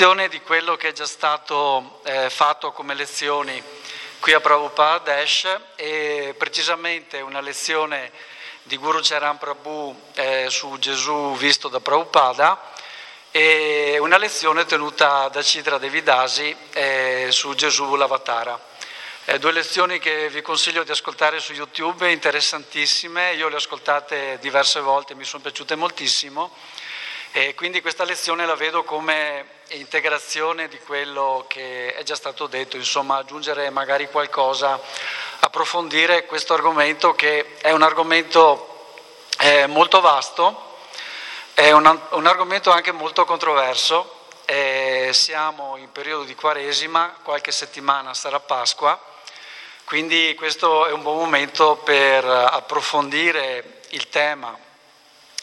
continuazione di quello che è già stato eh, fatto come lezioni qui a Prabhupada Dash e precisamente una lezione di Guru Charan Prabhu eh, su Gesù visto da Prabhupada e una lezione tenuta da Citra Devidasi eh, su Gesù l'Avatara. Eh, due lezioni che vi consiglio di ascoltare su YouTube, interessantissime, io le ho ascoltate diverse volte, mi sono piaciute moltissimo e quindi questa lezione la vedo come integrazione di quello che è già stato detto, insomma aggiungere magari qualcosa, approfondire questo argomento che è un argomento eh, molto vasto, è un, un, argomento anche molto controverso, eh, siamo in periodo di Quaresima, qualche settimana sarà Pasqua, quindi questo è un buon momento per approfondire il tema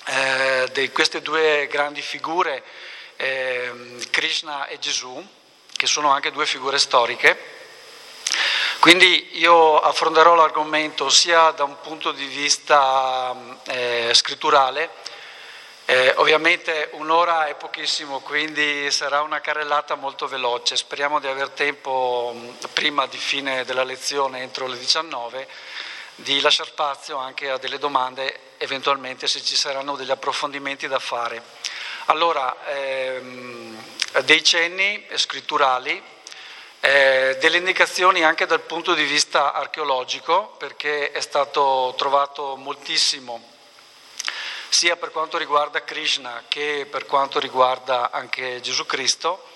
eh, di queste due grandi figure, eh, Krishna e Gesù, che sono anche due figure storiche. Quindi io affronterò l'argomento sia da un punto di vista eh, scritturale, eh, ovviamente un'ora è pochissimo, quindi sarà una carrellata molto veloce. Speriamo di aver tempo prima di fine della lezione, entro le 19, di lasciare spazio anche a delle domande, eventualmente se ci saranno degli approfondimenti da fare. Allora, ehm, dei cenni scritturali, eh, delle indicazioni anche dal punto di vista archeologico, perché è stato trovato moltissimo sia per quanto riguarda Krishna che per quanto riguarda anche Gesù Cristo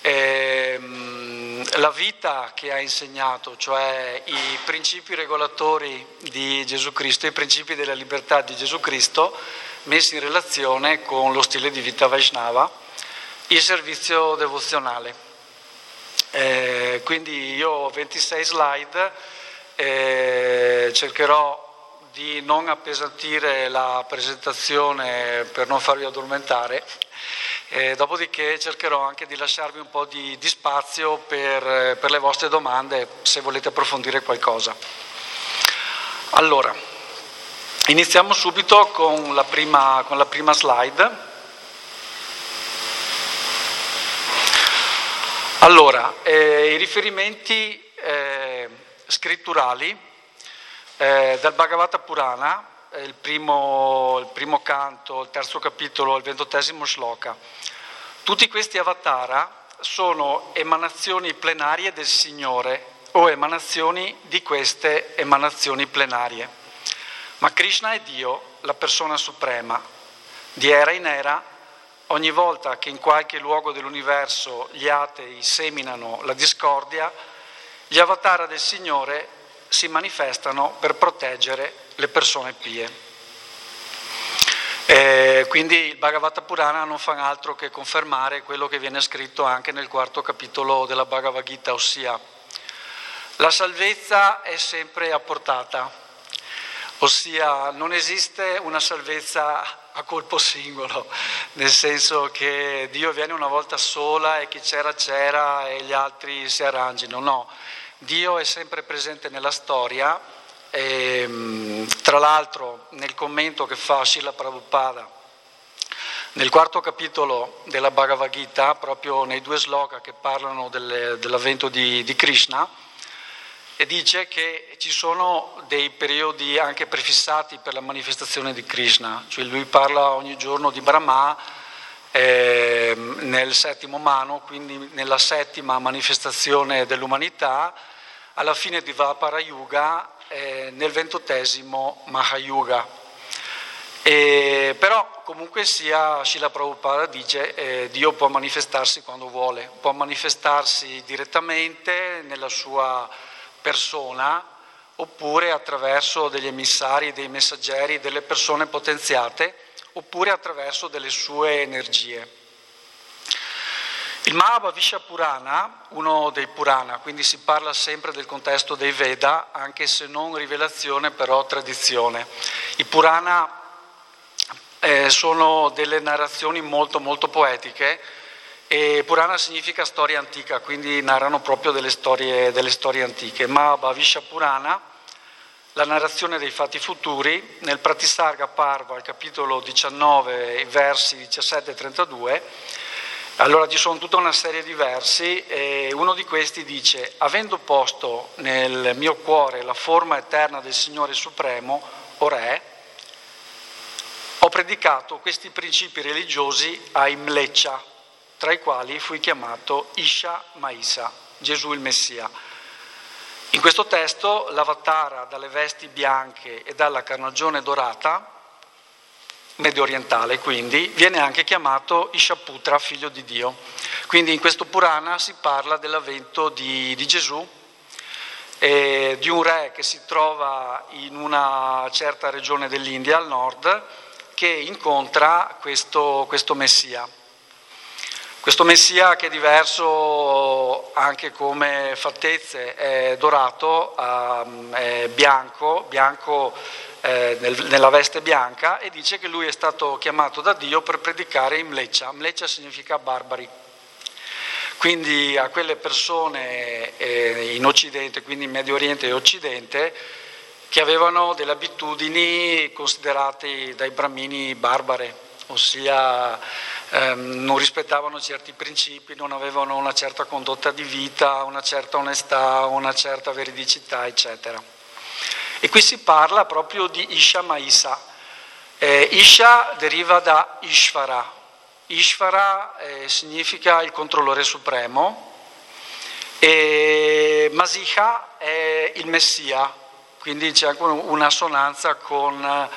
ehm, la vita che ha insegnato, cioè i principi regolatori di Gesù Cristo, i principi della libertà di Gesù Cristo, messi in relazione con lo stile di vita Vaishnava, il servizio devozionale. Eh, quindi io ho 26 slide, eh, cercherò di non appesantire la presentazione per non farvi addormentare eh, dopodiché cercherò anche di lasciarvi un po' di, di spazio per, per, le vostre domande se volete approfondire qualcosa. Allora, iniziamo subito con la prima, con la prima slide. Allora, eh, i riferimenti eh, scritturali eh, dal Bhagavata Purana il primo, il primo canto, il terzo capitolo, il ventottesimo shloka. Tutti questi avatara sono emanazioni plenarie del Signore o emanazioni di queste emanazioni plenarie. Ma Krishna è Dio, la persona suprema. Di era in era, ogni volta che in qualche luogo dell'universo gli atei seminano la discordia, gli avatara del Signore si manifestano per proteggere le persone pie. Eh, quindi il Bhagavata Purana non fa altro che confermare quello che viene scritto anche nel quarto capitolo della Bhagavad Gita, ossia la salvezza è sempre a portata, ossia non esiste una salvezza a colpo singolo, nel senso che Dio viene una volta sola e chi c'era c'era e gli altri si arrangino, no, Dio è sempre presente nella storia e, ehm, tra l'altro nel commento che fa Srila Prabhupada nel quarto capitolo della Bhagavad Gita, proprio nei due sloka che parlano delle, dell'avvento di, di Krishna, e dice che ci sono dei periodi anche prefissati per la manifestazione di Krishna, cioè lui parla ogni giorno di Brahma eh, nel settimo mano, quindi nella settima manifestazione dell'umanità, alla fine di Vapara Yuga, eh, nel ventottesimo Mahayuga. E, però comunque sia, Srila Prabhupada dice eh, Dio può manifestarsi quando vuole, può manifestarsi direttamente nella sua persona oppure attraverso degli emissari, dei messaggeri, delle persone potenziate oppure attraverso delle sue energie. Il Mahabhavisha Purana, uno dei Purana, quindi si parla sempre del contesto dei Veda, anche se non rivelazione, però tradizione. I Purana eh, sono delle narrazioni molto molto poetiche e Purana significa storia antica, quindi narrano proprio delle storie, delle storie antiche. Mahabhavisha Purana, la narrazione dei fatti futuri, nel Pratisarga Parva, al capitolo 19, versi 17 e 32, Allora ci sono tutta una serie di versi e uno di questi dice, avendo posto nel mio cuore la forma eterna del Signore Supremo, o Re, ho predicato questi principi religiosi a Imleccia, tra i quali fui chiamato Isha Maisa, Gesù il Messia. In questo testo l'avatar dalle vesti bianche e dalla carnagione dorata medio orientale quindi, viene anche chiamato Ishaputra, figlio di Dio. Quindi in questo Purana si parla dell'avvento di, di Gesù, eh, di un re che si trova in una certa regione dell'India al nord, che incontra questo, questo Messia. Questo Messia che è diverso anche come fattezze, è dorato, è bianco, bianco eh, nel, nella veste bianca e dice che lui è stato chiamato da Dio per predicare in Mleccia. Mleccia significa barbari. Quindi a quelle persone eh, in Occidente, quindi in Medio Oriente e Occidente, che avevano delle abitudini considerate dai bramini barbare, ossia ehm, non rispettavano certi principi, non avevano una certa condotta di vita, una certa onestà, una certa veridicità, eccetera. E qui si parla proprio di Isha Maisa. Eh, Isha deriva da Ishvara. Ishvara eh, significa il controllore supremo e Masiha è il Messia, quindi c'è anche un'assonanza con,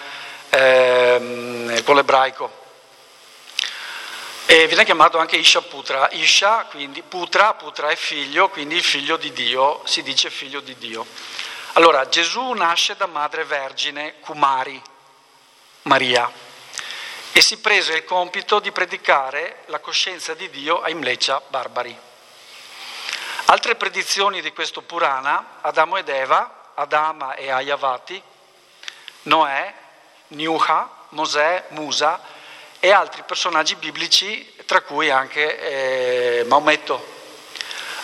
eh, con l'ebraico. E viene chiamato anche Isha Putra. Isha, quindi Putra, Putra è figlio, quindi il figlio di Dio, si dice figlio di Dio. Allora, Gesù nasce da madre vergine Kumari, Maria, e si prese il compito di predicare la coscienza di Dio ai mleccia barbari. Altre predizioni di questo Purana, Adamo ed Eva, Adama e Ayavati, Noè, Niuha, Mosè, Musa e altri personaggi biblici, tra cui anche eh, Maometto.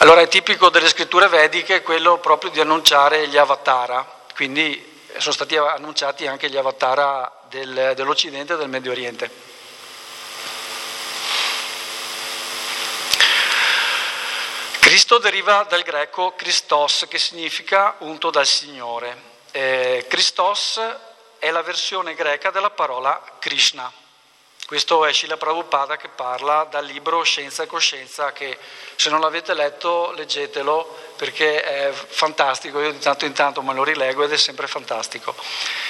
Allora è tipico delle scritture vediche quello proprio di annunciare gli avatara, quindi sono stati annunciati anche gli avatara del, dell'Occidente e del Medio Oriente. Cristo deriva dal greco Christos, che significa unto dal Signore. Eh, Christos è la versione greca della parola Krishna. Questo è Srila Prabhupada che parla dal libro Scienza e Coscienza che se non l'avete letto leggetelo perché è fantastico, io di tanto in tanto me lo rilego ed è sempre fantastico.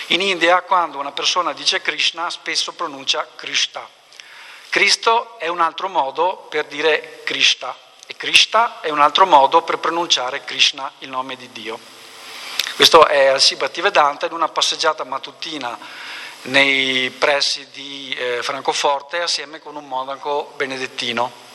In India quando una persona dice Krishna spesso pronuncia Krishna. Cristo è un altro modo per dire Krishna e Krishna è un altro modo per pronunciare Krishna, il nome di Dio. Questo è al Sibhaktivedanta in una passeggiata mattutina nei pressi di eh, Francoforte assieme con un monaco benedettino.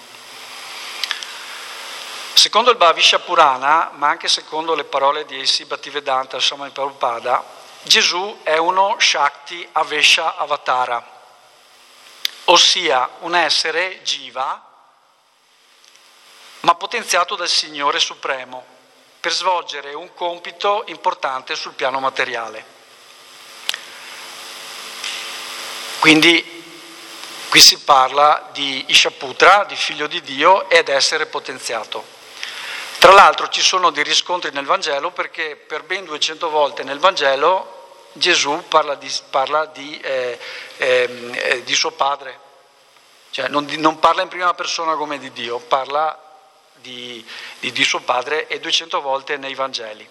Secondo il Bhavisha Purana, ma anche secondo le parole di Essi Bhaktivedanta Swami Prabhupada, Gesù è uno Shakti Avesha Avatara, ossia un essere jiva, ma potenziato dal Signore Supremo, per svolgere un compito importante sul piano materiale. Quindi qui si parla di Ishaputra, di figlio di Dio ed essere potenziato. Tra l'altro ci sono dei riscontri nel Vangelo perché per ben 200 volte nel Vangelo Gesù parla di, parla di, eh, ehm, eh, di suo padre, cioè non, non, parla in prima persona come di Dio, parla di, di suo padre e 200 volte nei Vangeli.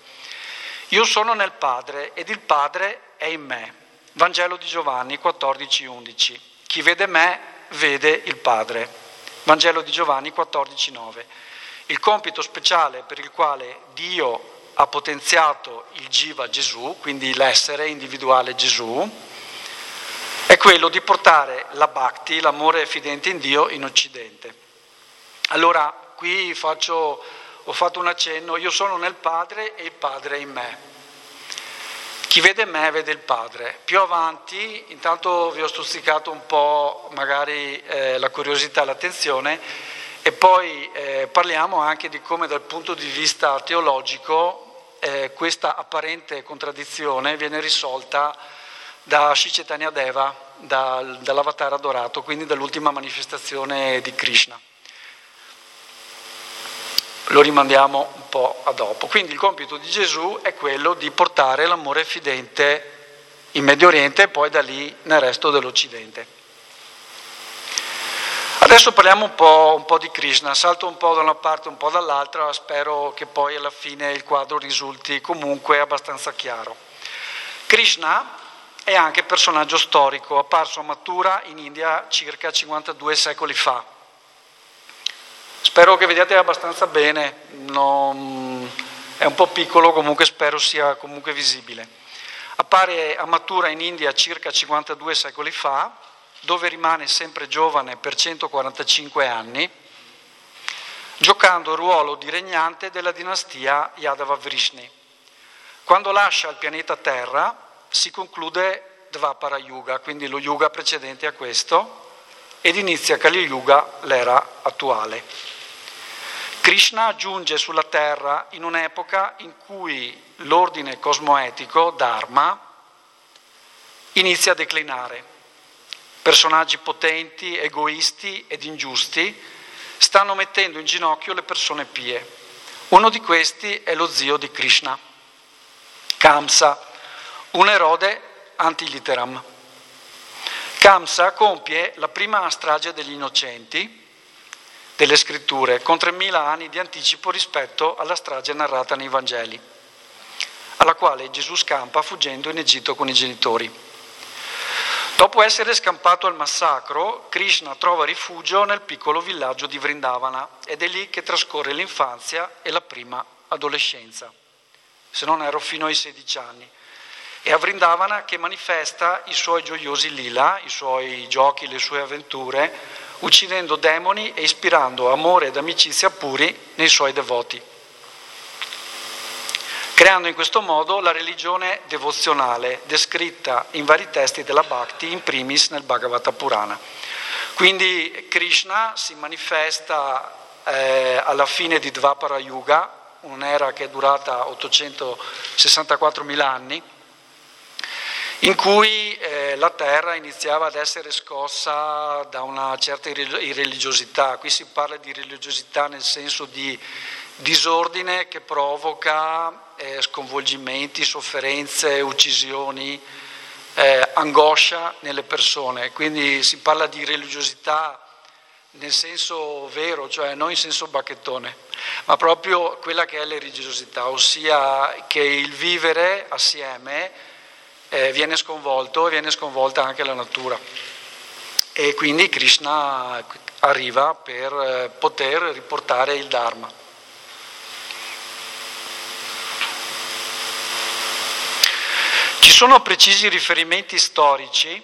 Io sono nel Padre ed il Padre è in me. Vangelo di Giovanni 14:11. Chi vede me vede il Padre. Vangelo di Giovanni 14:9. Il compito speciale per il quale Dio ha potenziato il Jiva Gesù, quindi l'essere individuale Gesù, è quello di portare la bhakti, l'amore fidente in Dio, in Occidente. Allora, qui faccio, ho fatto un accenno, io sono nel Padre e il Padre è in me. Chi vede me vede il Padre. Più avanti, intanto vi ho stuzzicato un po' magari eh, la curiosità l'attenzione e poi eh, parliamo anche di come dal punto di vista teologico eh, questa apparente contraddizione viene risolta da Shicetanya Deva, da, dall'avatar adorato, quindi dall'ultima manifestazione di Krishna. lo rimandiamo un po' a dopo. Quindi il compito di Gesù è quello di portare l'amore fidente in Medio Oriente e poi da lì nel resto dell'Occidente. Adesso parliamo un po', un po', di Krishna, salto un po' da una parte e un po' dall'altra, spero che poi alla fine il quadro risulti comunque abbastanza chiaro. Krishna è anche personaggio storico, apparso a Mathura in India circa 52 secoli fa. Spero che vediate abbastanza bene, non... è un po' piccolo, comunque spero sia comunque visibile. Appare a Mathura in India circa 52 secoli fa, dove rimane sempre giovane per 145 anni, giocando il ruolo di regnante della dinastia Yadava Vrishni. Quando lascia il pianeta Terra si conclude Dvapara Yuga, quindi lo Yuga precedente a questo, ed inizia Kali Yuga, l'era attuale. Krishna giunge sulla Terra in un'epoca in cui l'ordine cosmoetico, Dharma, inizia a declinare personaggi potenti, egoisti ed ingiusti, stanno mettendo in ginocchio le persone pie. Uno di questi è lo zio di Krishna, Kamsa, un erode antiliteram. Kamsa compie la prima strage degli innocenti delle scritture, con 3.000 anni di anticipo rispetto alla strage narrata nei Vangeli, alla quale Gesù scampa fuggendo in Egitto con i genitori. Dopo essere scampato al massacro, Krishna trova rifugio nel piccolo villaggio di Vrindavana ed è lì che trascorre l'infanzia e la prima adolescenza, se non ero fino ai 16 anni. È a Vrindavana che manifesta i suoi gioiosi lila, i suoi giochi, le sue avventure, uccidendo demoni e ispirando amore ed amicizia puri nei suoi devoti creando in questo modo la religione devozionale descritta in vari testi della Bhakti, in primis nel Bhagavata Purana. Quindi Krishna si manifesta eh, alla fine di Dvapara Yuga, un'era che è durata 864.000 anni, in cui eh, la terra iniziava ad essere scossa da una certa irreligiosità. Qui si parla di religiosità nel senso di disordine che provoca eh, sconvolgimenti, sofferenze, uccisioni, eh, angoscia nelle persone. Quindi si parla di religiosità nel senso vero, cioè non in senso bacchettone, ma proprio quella che è la religiosità, ossia che il vivere assieme eh, viene sconvolto e viene sconvolta anche la natura. E quindi Krishna arriva per eh, poter riportare il Dharma. Ci sono precisi riferimenti storici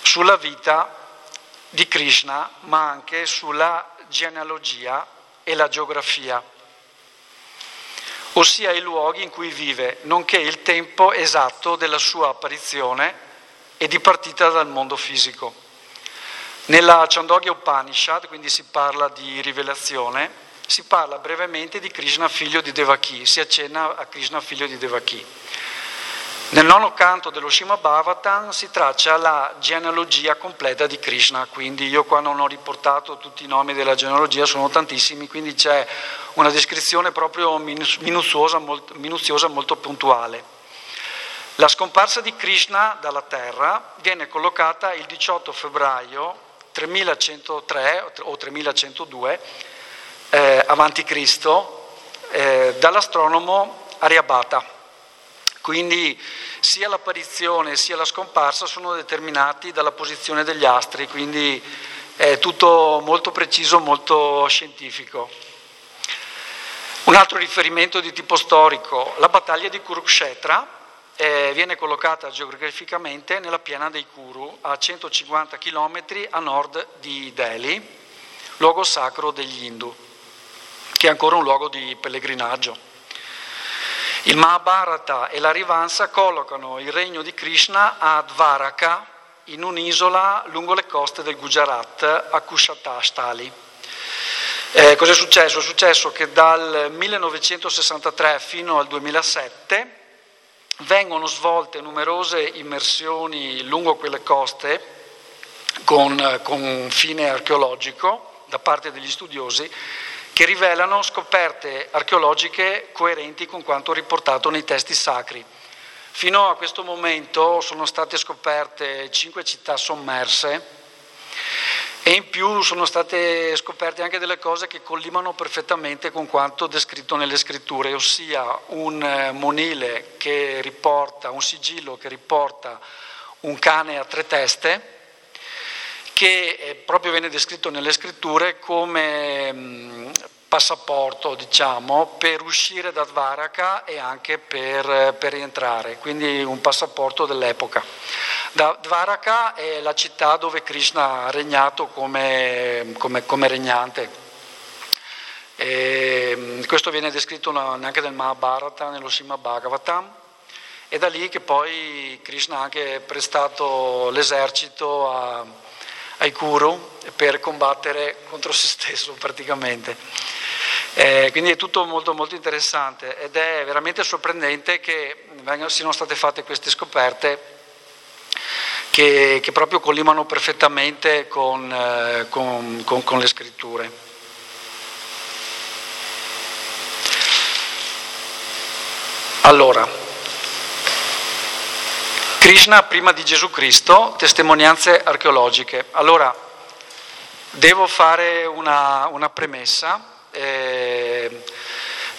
sulla vita di Krishna, ma anche sulla genealogia e la geografia, ossia i luoghi in cui vive, nonché il tempo esatto della sua apparizione e di partita dal mondo fisico. Nella Chandogya Upanishad, quindi si parla di rivelazione, si parla brevemente di Krishna figlio di Devaki, si accenna a Krishna figlio di Devaki. Nel nono canto dello Shima Bhavatan si traccia la genealogia completa di Krishna, quindi io qua non ho riportato tutti i nomi della genealogia, sono tantissimi, quindi c'è una descrizione proprio minuziosa, molto, minuziosa, molto puntuale. La scomparsa di Krishna dalla terra viene collocata il 18 febbraio 3103 o 3102 eh, Cristo eh, dall'astronomo Aryabhata. Quindi sia l'apparizione sia la scomparsa sono determinati dalla posizione degli astri, quindi è tutto molto preciso, molto scientifico. Un altro riferimento di tipo storico, la battaglia di Kurukshetra eh, viene collocata geograficamente nella piana dei Kuru, a 150 km a nord di Delhi, luogo sacro degli Hindu che è ancora un luogo di pellegrinaggio. Il Mahabharata e la Rivansa collocano il regno di Krishna a Dvaraka, in un'isola lungo le coste del Gujarat, a Kushatastali. Eh, cosa è successo? È successo che dal 1963 fino al 2007 vengono svolte numerose immersioni lungo quelle coste con, con fine archeologico da parte degli studiosi che rivelano scoperte archeologiche coerenti con quanto riportato nei testi sacri. Fino a questo momento sono state scoperte cinque città sommerse e in più sono state scoperte anche delle cose che collimano perfettamente con quanto descritto nelle scritture, ossia un eh, monile che riporta, un sigillo che riporta un cane a tre teste, che eh, proprio viene descritto nelle scritture come mm, passaporto, diciamo, per uscire da Dvaraka e anche per, per rientrare, quindi un passaporto dell'epoca. Dvaraka è la città dove Krishna ha regnato come, come, come regnante. E mm, questo viene descritto anche nel Mahabharata, nello Srimad Bhagavatam, e da lì che poi Krishna ha anche prestato l'esercito a, ai Kuru per combattere contro se stesso praticamente. Eh, quindi è tutto molto, molto interessante ed è veramente sorprendente che siano state fatte queste scoperte che, che proprio collimano perfettamente con, eh, con, con, con le scritture. Allora, Krishna prima di Gesù Cristo, testimonianze archeologiche. Allora, devo fare una, una premessa. Eh,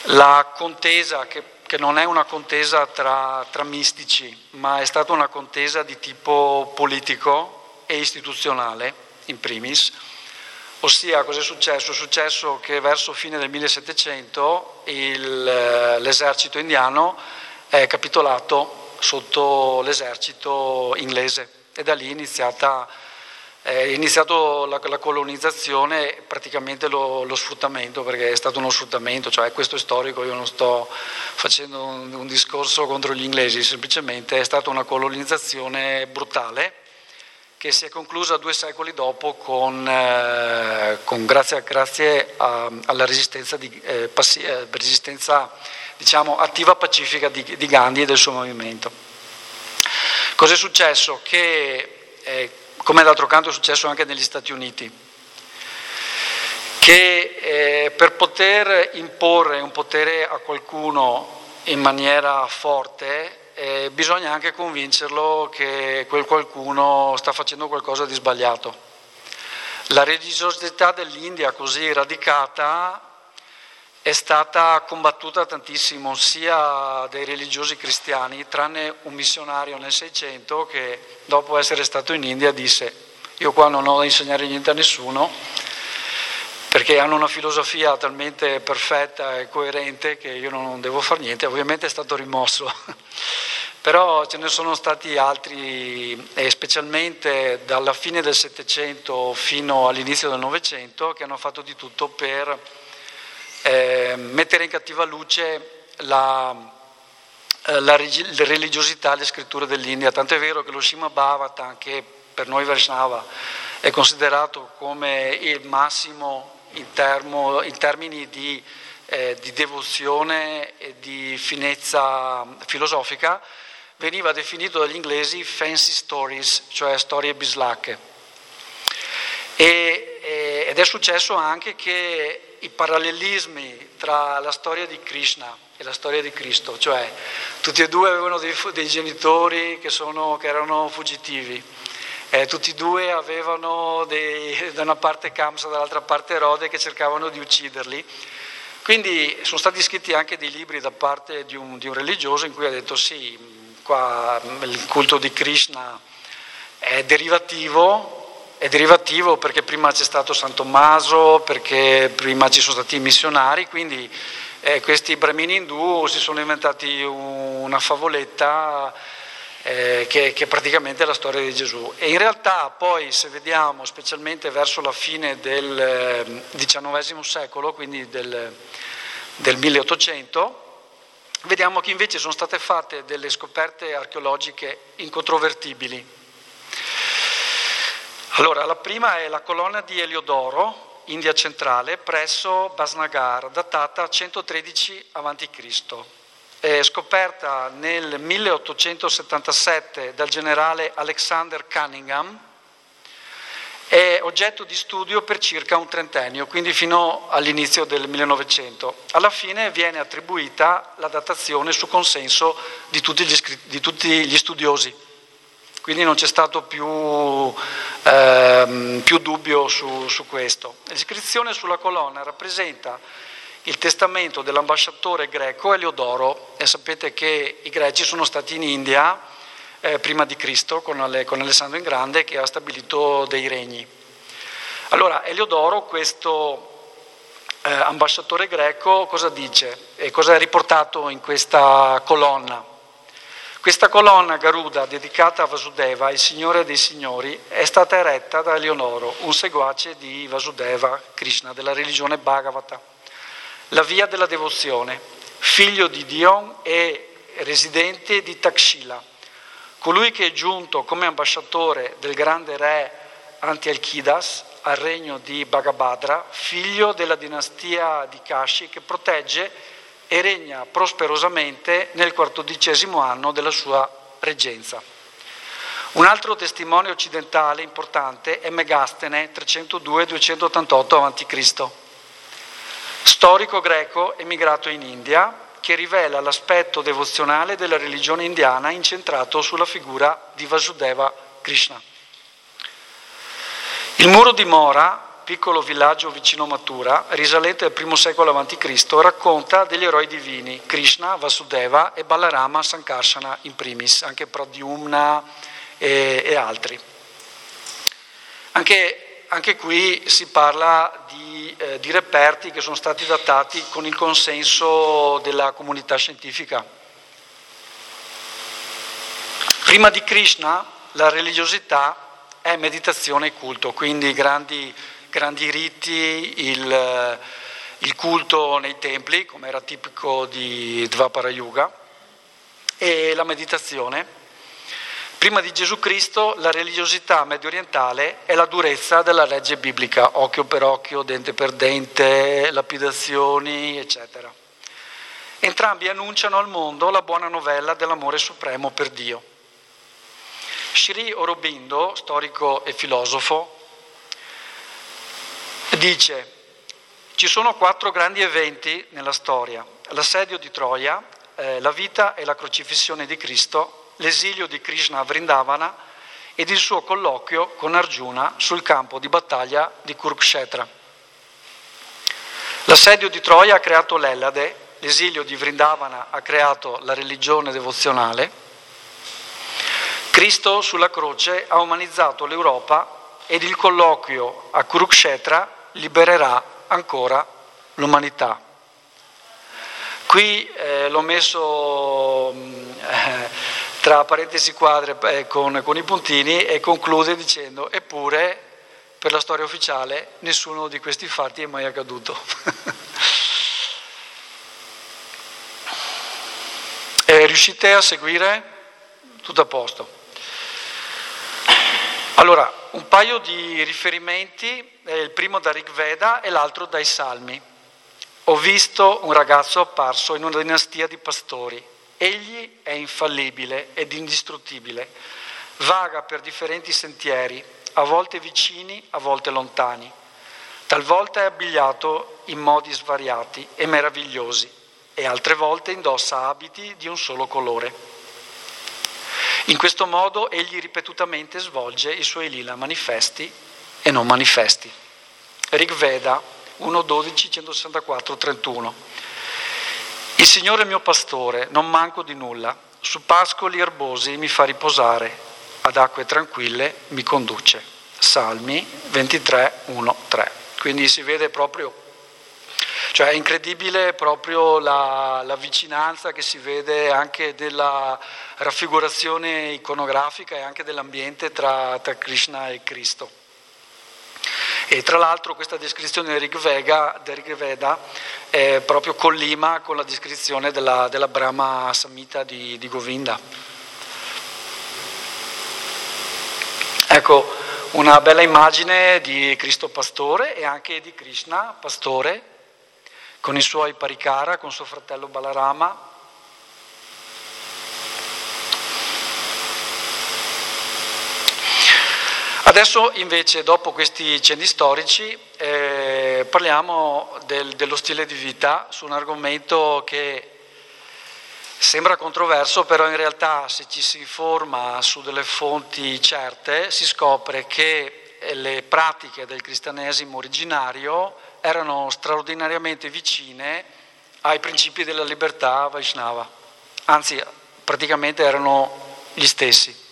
la contesa che che non è una contesa tra, tra mistici, ma è stata una contesa di tipo politico e istituzionale, in primis. Ossia, cosa è successo? È successo che verso fine del 1700 il, l'esercito indiano è capitolato sotto l'esercito inglese. E da lì è iniziata è iniziato la, la colonizzazione e praticamente lo, lo, sfruttamento, perché è stato uno sfruttamento, cioè questo è storico, io non sto facendo un, un discorso contro gli inglesi, semplicemente è stata una colonizzazione brutale che si è conclusa due secoli dopo con, eh, con grazie, grazie a, alla resistenza, di, eh, passi, eh, resistenza diciamo, attiva pacifica di, di, Gandhi e del suo movimento. Cos'è successo? Che eh, come d'altro canto è successo anche negli Stati Uniti, che eh, per poter imporre un potere a qualcuno in maniera forte eh, bisogna anche convincerlo che quel qualcuno sta facendo qualcosa di sbagliato. La religiosità dell'India così radicata è stata combattuta tantissimo sia dai religiosi cristiani, tranne un missionario nel 600 che dopo essere stato in India disse io qua non ho da insegnare niente a nessuno perché hanno una filosofia talmente perfetta e coerente che io non devo fare niente, ovviamente è stato rimosso. Però ce ne sono stati altri, e specialmente dalla fine del Settecento fino all'inizio del Novecento, che hanno fatto di tutto per eh, mettere in cattiva luce la, eh, la, religiosità delle scritture dell'India. Tanto è vero che lo Shima Bhavatan, che per noi Vaishnava è considerato come il massimo in, termo, in termini di, eh, di devozione e di finezza filosofica, veniva definito dagli inglesi fancy stories, cioè storie bislacche. E, ed è successo anche che i parallelismi tra la storia di Krishna e la storia di Cristo, cioè tutti e due avevano dei, dei genitori che, sono, che, erano fuggitivi, eh, tutti e due avevano dei, da una parte Kamsa, dall'altra parte Erode che cercavano di ucciderli. Quindi sono stati scritti anche dei libri da parte di un, di un religioso in cui ha detto sì, qua il culto di Krishna è derivativo, è derivativo perché prima c'è stato San Tommaso, perché prima ci sono stati i missionari, quindi eh, questi bramini indù si sono inventati una favoletta eh, che, che, praticamente la storia di Gesù. E in realtà poi se vediamo, specialmente verso la fine del XIX eh, secolo, quindi del, del 1800, vediamo che invece sono state fatte delle scoperte archeologiche incontrovertibili allora, la prima è la colonna di Eliodoro, India centrale, presso Basnagar, datata 113 a.C. È scoperta nel 1877 dal generale Alexander Cunningham è oggetto di studio per circa un trentennio, quindi fino all'inizio del 1900. Alla fine viene attribuita la datazione su consenso di tutti gli, di tutti gli studiosi, quindi non c'è stato più, ehm, più dubbio su, su questo. L'iscrizione sulla colonna rappresenta il testamento dell'ambasciatore greco Eliodoro e sapete che i greci sono stati in India eh, prima di Cristo con, Ale, con Alessandro il Grande che ha stabilito dei regni. Allora Eliodoro, questo eh, ambasciatore greco, cosa dice e cosa è riportato in questa colonna? Questa colonna Garuda dedicata a Vasudeva, il signore dei signori, è stata eretta da Eleonoro, un seguace di Vasudeva, Krishna, della religione Bhagavata. La via della devozione, figlio di Dion e residente di Takshila colui che è giunto come ambasciatore del grande re Antialchidas al regno di Bhagabhadra, figlio della dinastia di Kashi che protegge e regna prosperosamente nel quattordicesimo anno della sua reggenza. Un altro testimone occidentale importante è Megastene 302-288 a.C., storico greco emigrato in India, che rivela l'aspetto devozionale della religione indiana incentrato sulla figura di Vasudeva Krishna. Il muro di Mora, piccolo villaggio vicino Mathura, risalente al I secolo a.C., racconta degli eroi divini, Krishna, Vasudeva e Balarama Sankarsana in primis, anche Pradyumna e, e altri. Anche anche qui si parla di, eh, di, reperti che sono stati datati con il consenso della comunità scientifica. Prima di Krishna la religiosità è meditazione e culto, quindi grandi, grandi riti, il, il, culto nei templi, come era tipico di Dvapara Yuga, e la meditazione Prima di Gesù Cristo la religiosità medio orientale è la durezza della legge biblica, occhio per occhio, dente per dente, lapidazioni, eccetera. Entrambi annunciano al mondo la buona novella dell'amore supremo per Dio. Sri Aurobindo, storico e filosofo, dice ci sono quattro grandi eventi nella storia, l'assedio di Troia, eh, la vita e la crocifissione di Cristo l'esilio di Krishna a Vrindavana ed il suo colloquio con Arjuna sul campo di battaglia di Kurukshetra. L'assedio di Troia ha creato l'Ellade, l'esilio di Vrindavana ha creato la religione devozionale, Cristo sulla croce ha umanizzato l'Europa ed il colloquio a Kurukshetra libererà ancora l'umanità. Qui eh, l'ho messo eh, tra parentesi quadre eh, con, con i puntini e conclude dicendo eppure per la storia ufficiale nessuno di questi fatti è mai accaduto. eh, riuscite a seguire? Tutto a posto. Allora, un paio di riferimenti, il primo da Rig Veda e l'altro dai Salmi. Ho visto un ragazzo apparso in una dinastia di pastori Egli è infallibile ed indistruttibile, vaga per differenti sentieri, a volte vicini, a volte lontani. Talvolta è abbigliato in modi svariati e meravigliosi e altre volte indossa abiti di un solo colore. In questo modo egli ripetutamente svolge i suoi lila manifesti e non manifesti. Rig Veda 1.12, 164, 31. Il Signore è mio pastore, non manco di nulla, su pascoli erbosi mi fa riposare, ad acque tranquille mi conduce. Salmi 23, 1, 3. Quindi si vede proprio, cioè è incredibile proprio la, la vicinanza che si vede anche della raffigurazione iconografica e anche dell'ambiente tra, tra Krishna e Cristo. E tra l'altro questa descrizione del Rig, Vega, del Rig Veda è proprio collima con la descrizione della, della Brahma Samhita di, di Govinda. Ecco, una bella immagine di Cristo pastore e anche di Krishna pastore, con i suoi parikara, con suo fratello Balarama, Adesso invece, dopo questi cenni storici, eh, parliamo del, dello stile di vita su un argomento che sembra controverso, però in realtà se ci si informa su delle fonti certe si scopre che le pratiche del cristianesimo originario erano straordinariamente vicine ai principi della libertà Vaishnava, anzi praticamente erano gli stessi.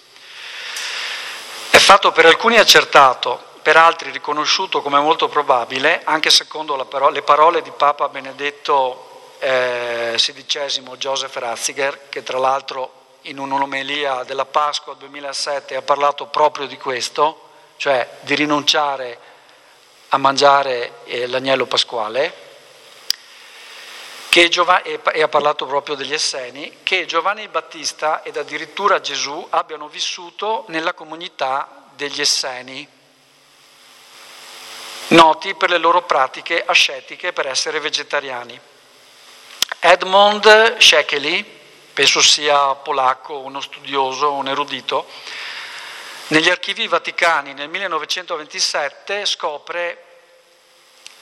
È fatto per alcuni accertato, per altri riconosciuto come molto probabile, anche secondo paro- le parole di Papa Benedetto eh, XVI Joseph Ratzinger, che tra l'altro in un'omelia della Pasqua 2007 ha parlato proprio di questo, cioè di rinunciare a mangiare eh, l'agnello pasquale, Giov- e ha parlato proprio degli Esseni, che Giovanni Battista ed addirittura Gesù abbiano vissuto nella comunità degli Esseni, noti per le loro pratiche ascetiche per essere vegetariani. Edmund Shekely, penso sia polacco, uno studioso, un erudito, negli archivi vaticani nel 1927 scopre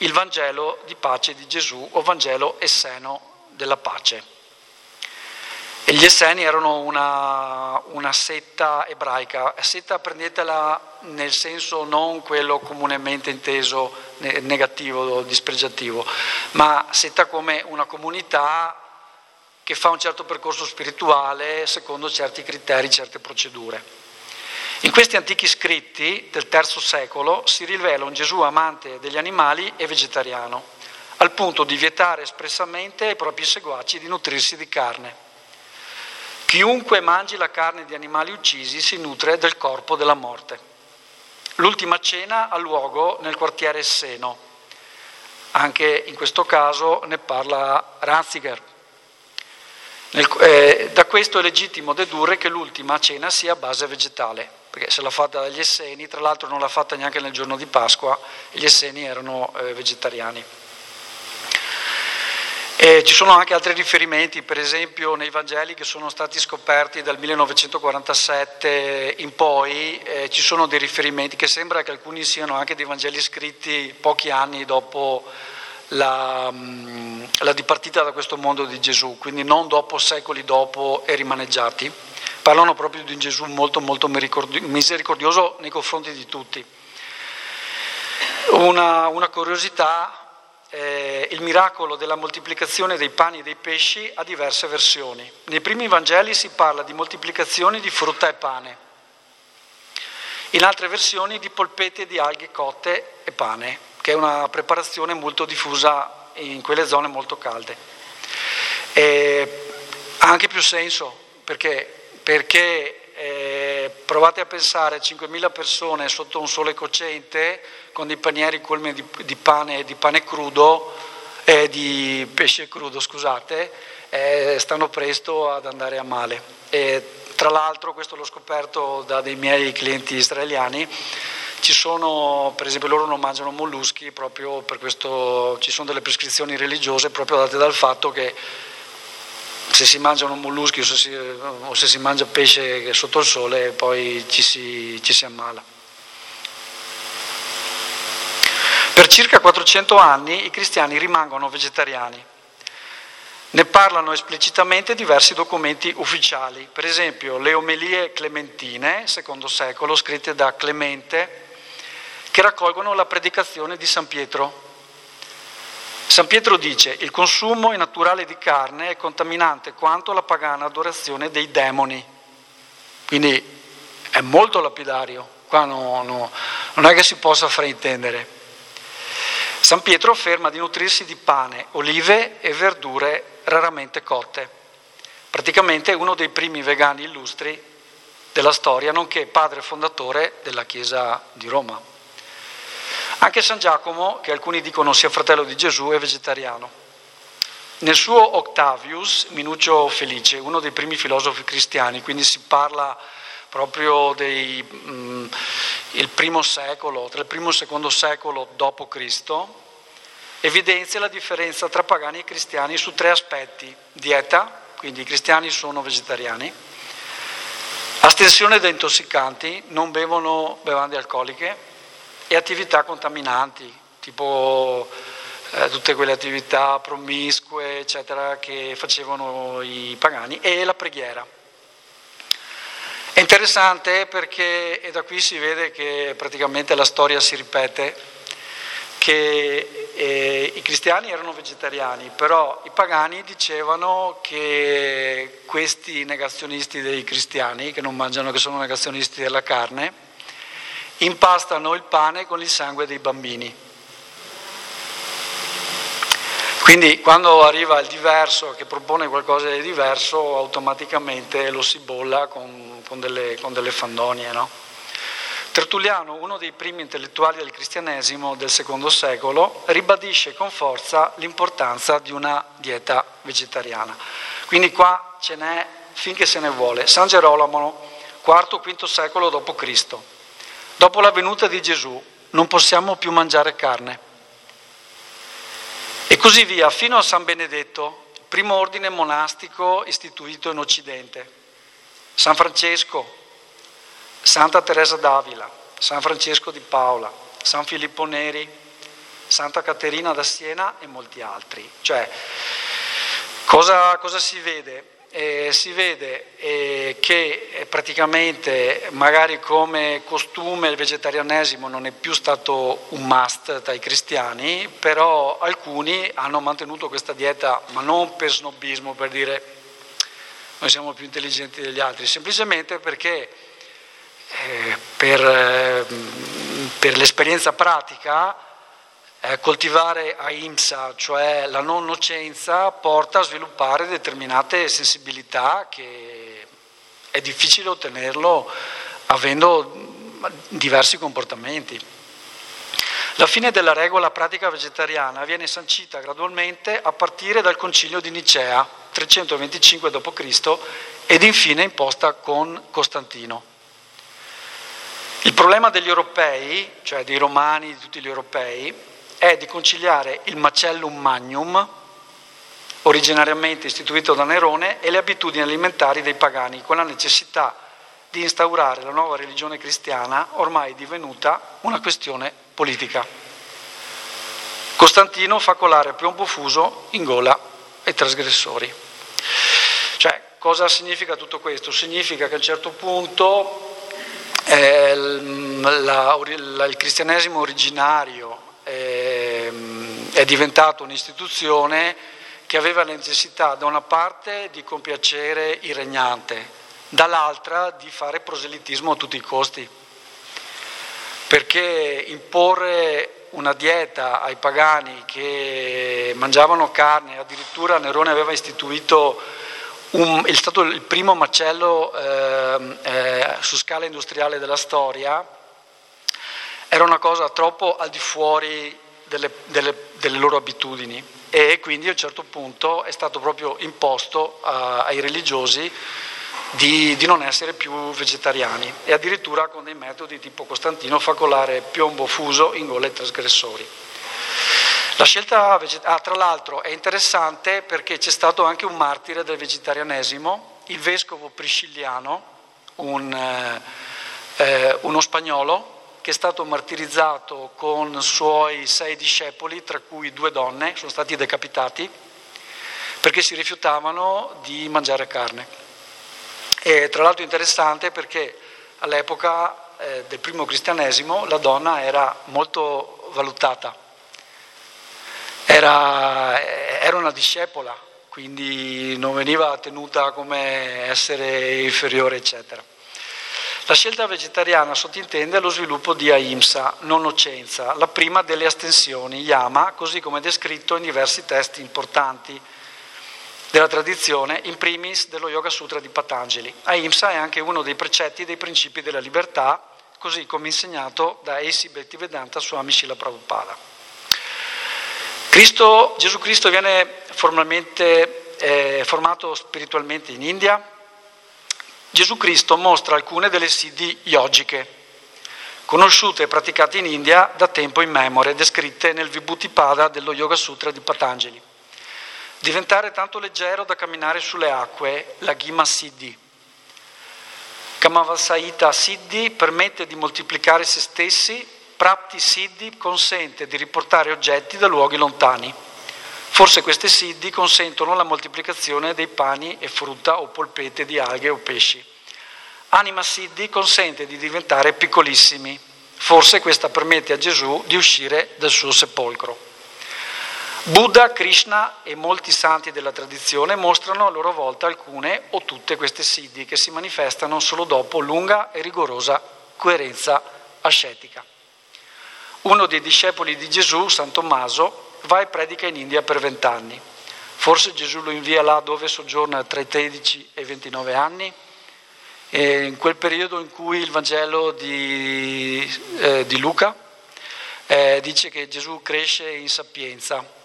il Vangelo di pace di Gesù o Vangelo esseno della pace. E gli Esseni erano una, una, setta ebraica, setta prendetela nel senso non quello comunemente inteso negativo, dispregiativo, ma setta come una comunità che fa un certo percorso spirituale secondo certi criteri, certe procedure. In questi antichi scritti del III secolo si rivela un Gesù amante degli animali e vegetariano, al punto di vietare espressamente ai propri seguaci di nutrirsi di carne. Chiunque mangi la carne di animali uccisi si nutre del corpo della morte. L'ultima cena ha luogo nel quartiere Esseno. Anche in questo caso ne parla Ratzinger. Nel, eh, da questo è legittimo dedurre che l'ultima cena sia a base vegetale perché se l'ha fatta dagli Esseni, tra l'altro non l'ha fatta neanche nel giorno di Pasqua, gli Esseni erano eh, vegetariani. E ci sono anche altri riferimenti, per esempio nei Vangeli che sono stati scoperti dal 1947 in poi, eh, ci sono dei riferimenti che sembra che alcuni siano anche dei Vangeli scritti pochi anni dopo la, mm, la dipartita da questo mondo di Gesù, quindi non dopo secoli dopo e rimaneggiati parlano proprio di un Gesù molto molto misericordioso nei confronti di tutti. Una, una curiosità, eh, il miracolo della moltiplicazione dei pani e dei pesci ha diverse versioni. Nei primi Vangeli si parla di moltiplicazione di frutta e pane, in altre versioni di polpette di alghe cotte e pane, che è una preparazione molto diffusa in quelle zone molto calde. E ha anche più senso perché perché eh, provate a pensare a 5.000 persone sotto un sole cocente con dei panieri colmi di, di, pane, di pane, crudo, eh, di pesce crudo, scusate, eh, stanno presto ad andare a male. E, tra l'altro, questo l'ho scoperto da dei miei clienti israeliani, ci sono, per esempio, loro non mangiano molluschi proprio per questo, ci sono delle prescrizioni religiose proprio date dal fatto che se si mangiano molluschi o se si, o se si mangia pesce sotto il sole poi ci si, ci si ammala. Per circa 400 anni i cristiani rimangono vegetariani. Ne parlano esplicitamente diversi documenti ufficiali, per esempio le omelie clementine, secondo secolo, scritte da Clemente, che raccolgono la predicazione di San Pietro, San Pietro dice il consumo innaturale di carne è contaminante quanto la pagana adorazione dei demoni. Quindi è molto lapidario, qua no, no, non è che si possa fraintendere. San Pietro afferma di nutrirsi di pane, olive e verdure raramente cotte. Praticamente è uno dei primi vegani illustri della storia, nonché padre fondatore della Chiesa di Roma. Anche San Giacomo, che alcuni dicono sia fratello di Gesù, è vegetariano. Nel suo Octavius, Minuccio Felice, uno dei primi filosofi cristiani, quindi si parla proprio del mm, primo secolo, tra il primo e il secondo secolo d.C., evidenzia la differenza tra pagani e cristiani su tre aspetti. Dieta, quindi i cristiani sono vegetariani, Astensione da intossicanti, non bevono bevande alcoliche e attività contaminanti, tipo eh, tutte quelle attività promiscue, eccetera, che facevano i pagani, e la preghiera. È interessante perché e da qui si vede che praticamente la storia si ripete, che eh, i cristiani erano vegetariani, però i pagani dicevano che questi negazionisti dei cristiani, che non mangiano, che sono negazionisti della carne, impastano il pane con il sangue dei bambini. Quindi quando arriva il diverso che propone qualcosa di diverso, automaticamente lo si bolla con, con, delle, con delle, fandonie. No? Tertulliano, uno dei primi intellettuali del cristianesimo del secondo secolo, ribadisce con forza l'importanza di una dieta vegetariana. Quindi qua ce n'è finché se ne vuole. San Gerolamo, IV-V secolo d.C. Dopo la venuta di Gesù non possiamo più mangiare carne. E così via, fino a San Benedetto, primo ordine monastico istituito in Occidente. San Francesco, Santa Teresa d'Avila, San Francesco di Paola, San Filippo Neri, Santa Caterina da Siena e molti altri. Cioè, cosa, cosa si vede? Eh, si vede eh, che eh, praticamente magari come costume il vegetarianesimo non è più stato un must dai cristiani, però alcuni hanno mantenuto questa dieta, ma non per snobismo, per dire noi siamo più intelligenti degli altri, semplicemente perché eh, per, eh, per l'esperienza pratica eh, coltivare ahimsa, cioè la non nocenza, porta a sviluppare determinate sensibilità che è difficile ottenerlo avendo diversi comportamenti. La fine della regola pratica vegetariana viene sancita gradualmente a partire dal concilio di Nicea, 325 d.C., ed infine imposta con Costantino. Il problema degli europei, cioè dei romani, di tutti gli europei, è di conciliare il macellum magnum, originariamente istituito da Nerone, e le abitudini alimentari dei pagani, con la necessità di instaurare la nuova religione cristiana, ormai divenuta una questione politica. Costantino fa colare piombo fuso in gola ai trasgressori. Cioè, cosa significa tutto questo? Significa che a un certo punto eh, la, la, il cristianesimo originario è diventato un'istituzione che aveva necessità da una parte di compiacere il regnante, dall'altra di fare proselitismo a tutti i costi, perché imporre una dieta ai pagani che mangiavano carne, addirittura Nerone aveva istituito un, è stato il primo macello eh, eh, su scala industriale della storia, era una cosa troppo al di fuori delle, delle, delle loro abitudini e quindi a un certo punto è stato proprio imposto a, ai religiosi di, di, non essere più vegetariani e addirittura con dei metodi tipo Costantino fa colare piombo fuso in gole ai trasgressori. La scelta vegetariana, ah, tra l'altro è interessante perché c'è stato anche un martire del vegetarianesimo, il vescovo Priscilliano, un, eh, eh uno spagnolo che è stato martirizzato con suoi sei discepoli, tra cui due donne, sono stati decapitati perché si rifiutavano di mangiare carne. E tra l'altro interessante perché all'epoca eh, del primo cristianesimo la donna era molto valutata, era, era una discepola, quindi non veniva tenuta come essere inferiore, eccetera. La scelta vegetariana sottintende lo sviluppo di ahimsa, non nocenza, la prima delle astensioni, yama, così come descritto in diversi testi importanti della tradizione, in primis dello Yoga Sutra di Patanjali. Ahimsa è anche uno dei precetti dei principi della libertà, così come insegnato da Esi Bhaktivedanta Swami Srila Prabhupada. Cristo, Gesù Cristo viene formalmente eh, formato spiritualmente in India, Gesù Cristo mostra alcune delle siddhi yogiche, conosciute e praticate in India da tempo immemore, descritte nel Vibhutipada dello Yoga Sutra di Patanjali. Diventare tanto leggero da camminare sulle acque, la Ghima Siddhi. Kamavasaita Siddhi permette di moltiplicare se stessi, Prapti Siddhi consente di riportare oggetti da luoghi lontani. Forse queste Siddhi consentono la moltiplicazione dei pani e frutta o polpette di alghe o pesci. Anima Siddhi consente di diventare piccolissimi. Forse questa permette a Gesù di uscire dal suo sepolcro. Buddha, Krishna e molti santi della tradizione mostrano a loro volta alcune o tutte queste siddhi che si manifestano solo dopo lunga e rigorosa coerenza ascetica. Uno dei discepoli di Gesù, San Tommaso, va e predica in India per vent'anni. Forse Gesù lo invia là dove soggiorna tra i 13 e i 29 anni, e in quel periodo in cui il Vangelo di, eh, di Luca eh, dice che Gesù cresce in sapienza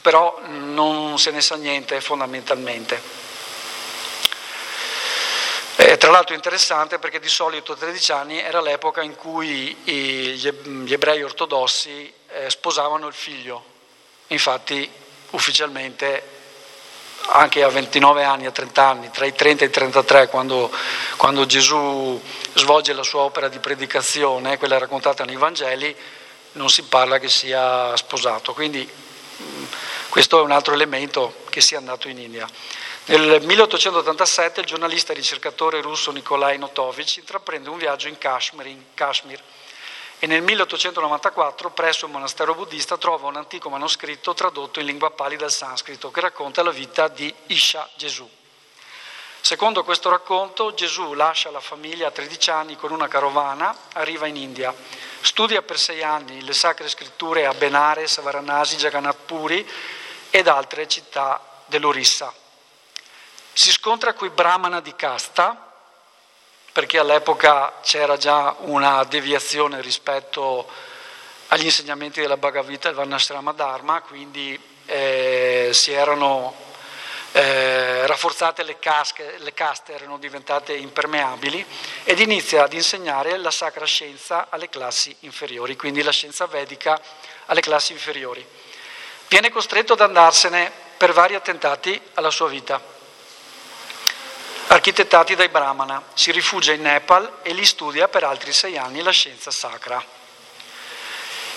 però non se ne sa niente fondamentalmente. Eh, tra l'altro è interessante perché di solito a 13 anni era l'epoca in cui gli ebrei ortodossi eh, sposavano il figlio, infatti ufficialmente anche a 29 anni, a 30 anni, tra i 30 e i 33, quando, quando Gesù svolge la sua opera di predicazione, quella raccontata nei Vangeli, non si parla che sia sposato. Quindi questo è un altro elemento che sia andato in India. Nel 1887 il giornalista e ricercatore russo Nikolai Notovich intraprende un viaggio in Kashmir, in Kashmir e nel 1894 presso un monastero buddista trova un antico manoscritto tradotto in lingua pali dal sanscrito che racconta la vita di Isha Gesù. Secondo questo racconto Gesù lascia la famiglia a 13 anni con una carovana, arriva in India, studia per sei anni le sacre scritture a Benares, Varanasi, Jagannath Puri ed altre città dell'Orissa. Si scontra con i brahmana di casta, perché all'epoca c'era già una deviazione rispetto agli insegnamenti della Bhagavad Gita e del Varnashrama Dharma, quindi eh, si erano eh, rafforzate le, casche, le caste, erano diventate impermeabili ed inizia ad insegnare la sacra scienza alle classi inferiori, quindi la scienza vedica alle classi inferiori. Viene costretto ad andarsene per vari attentati alla sua vita, architettati dai Brahmana. Si rifugia in Nepal e lì studia per altri sei anni la scienza sacra.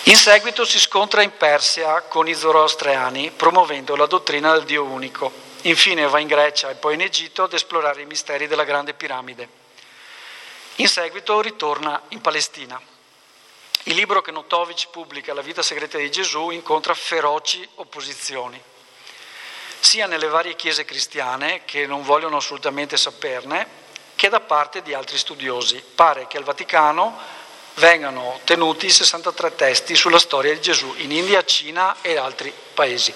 In seguito si scontra in Persia con i zoroastriani, promuovendo la dottrina del Dio unico. Infine va in Grecia e poi in Egitto ad esplorare i misteri della Grande Piramide. In seguito ritorna in Palestina. Il libro che Notovic pubblica, La vita segreta di Gesù, incontra feroci opposizioni, sia nelle varie chiese cristiane, che non vogliono assolutamente saperne, che da parte di altri studiosi. Pare che al Vaticano vengano tenuti 63 testi sulla storia di Gesù in India, Cina e altri paesi.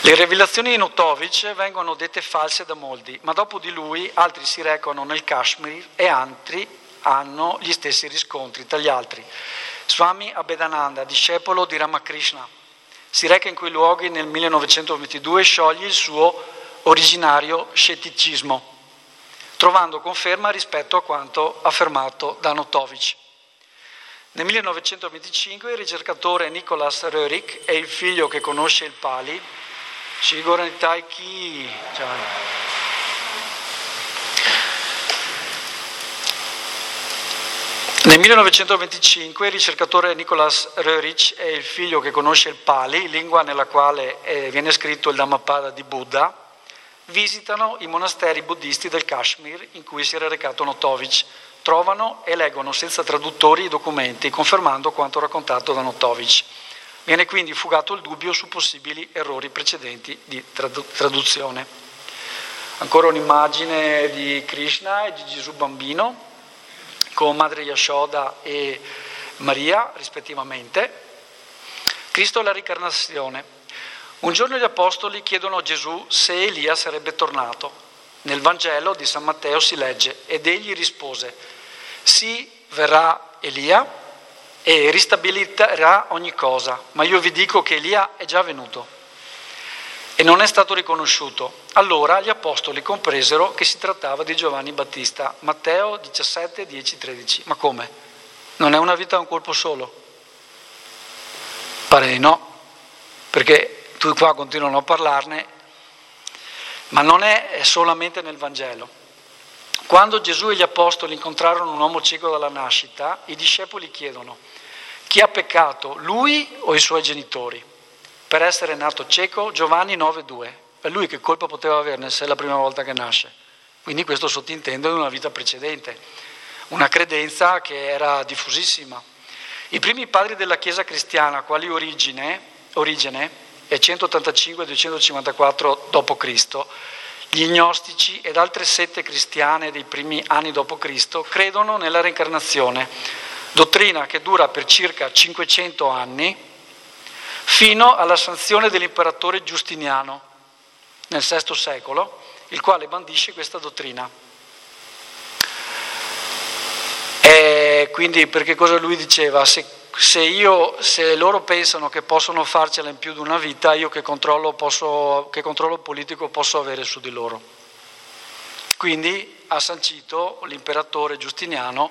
Le rivelazioni di Notovic vengono dette false da molti, ma dopo di lui altri si recano nel Kashmir e altri hanno gli stessi riscontri tra gli altri. Swami Abhedananda, discepolo di Ramakrishna, si reca in quei luoghi nel 1922 e scioglie il suo originario scetticismo, trovando conferma rispetto a quanto affermato da Notovic. Nel 1925 il ricercatore Nicholas Röhrig e il figlio che conosce il Pali, Shigoranitai Ki, Nel 1925 il ricercatore Nicolas Röhrig è il figlio che conosce il Pali, lingua nella quale eh, viene scritto il Dhammapada di Buddha, visitano i monasteri buddisti del Kashmir in cui si era recato Notovic, trovano e leggono senza traduttori i documenti, confermando quanto raccontato da Notovic. Viene quindi fugato il dubbio su possibili errori precedenti di tradu- traduzione. Ancora un'immagine di Krishna e di Gesù bambino, con Madre Yashoda e Maria rispettivamente. Cristo è la ricarnazione. Un giorno gli apostoli chiedono a Gesù se Elia sarebbe tornato. Nel Vangelo di San Matteo si legge ed egli rispose, sì, verrà Elia e ristabilirà ogni cosa, ma io vi dico che Elia è già venuto e non è stato riconosciuto. Allora gli apostoli compresero che si trattava di Giovanni Battista. Matteo 17, 10, 13. Ma come? Non è una vita a un colpo solo? Pare di no, perché tu qua continuano a parlarne. ma non è solamente nel Vangelo. Quando Gesù e gli Apostoli incontrarono un uomo cieco dalla nascita, i discepoli chiedono chi ha peccato, lui o i suoi genitori? Per essere nato cieco, Giovanni 9,2. È lui che colpa poteva averne se è la prima volta che nasce. Quindi questo sottintende in una vita precedente, una credenza che era diffusissima. I primi padri della Chiesa cristiana, quali origine, origine è 185-254 d.C., gli gnostici ed altre sette cristiane dei primi anni d.C. credono nella reincarnazione, dottrina che dura per circa 500 anni fino alla sanzione dell'imperatore Giustiniano nel VI secolo, il quale bandisce questa dottrina. E quindi perché cosa lui diceva? Se, se, io, se loro pensano che possono farcela in più di una vita, io che controllo, posso, che controllo politico posso avere su di loro. Quindi ha sancito l'imperatore Giustiniano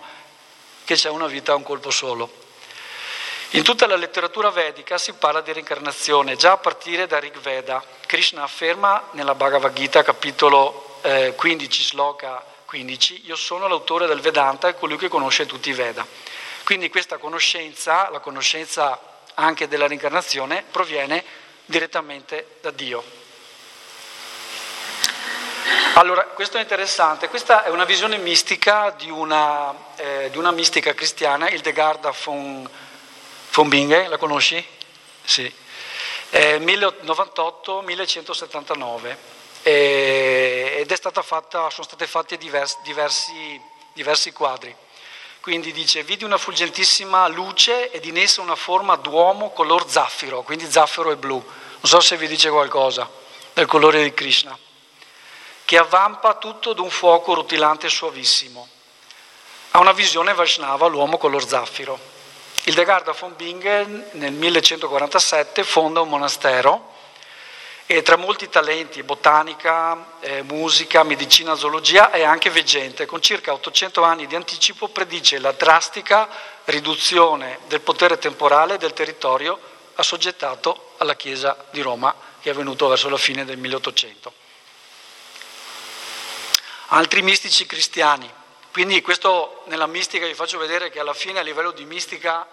che c'è una vita a un colpo solo. In tutta la letteratura vedica si parla di reincarnazione, già a partire da Rig Veda. Krishna afferma nella Bhagavad Gita, capitolo eh, 15, sloka 15, io sono l'autore del Vedanta e colui che conosce tutti i Veda. Quindi questa conoscenza, la conoscenza anche della reincarnazione, proviene direttamente da Dio. Allora, questo è interessante, questa è una visione mistica di una, eh, di una mistica cristiana, Hildegarda von, von Bingen, la conosci? Sì. Eh, 1098-1179 eh, ed fatta, sono stati fatti diversi, diversi, diversi quadri. Quindi dice, vidi una fulgentissima luce ed in essa una forma d'uomo color zaffiro, quindi zaffiro e blu. Non so se vi dice qualcosa del colore di Krishna che avvampa tutto d'un fuoco rutilante e suavissimo. Ha una visione Vaishnava, l'uomo con lo zaffiro. Il Degarda von Bingen nel 1147 fonda un monastero e tra molti talenti, botanica, eh, musica, medicina, zoologia è anche veggente. Con circa 800 anni di anticipo predice la drastica riduzione del potere temporale del territorio assoggettato alla Chiesa di Roma che è avvenuto verso la fine del 1800 altri mistici cristiani. Quindi questo nella mistica vi faccio vedere che alla fine a livello di mistica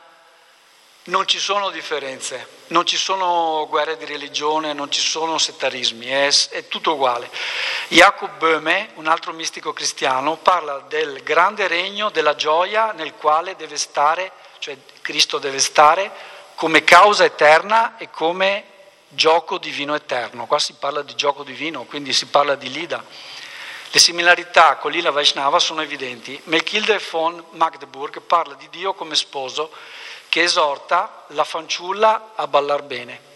non ci sono differenze, non ci sono guerre di religione, non ci sono settarismi, è, è tutto uguale. Jacob Böhme, un altro mistico cristiano, parla del grande regno della gioia nel quale deve stare, cioè Cristo deve stare come causa eterna e come gioco divino eterno. Qua si parla di gioco divino, quindi si parla di Lida. Le similarità con l'Ila Vaishnava sono evidenti. Melchilde von Magdeburg parla di Dio come sposo che esorta la fanciulla a ballar bene.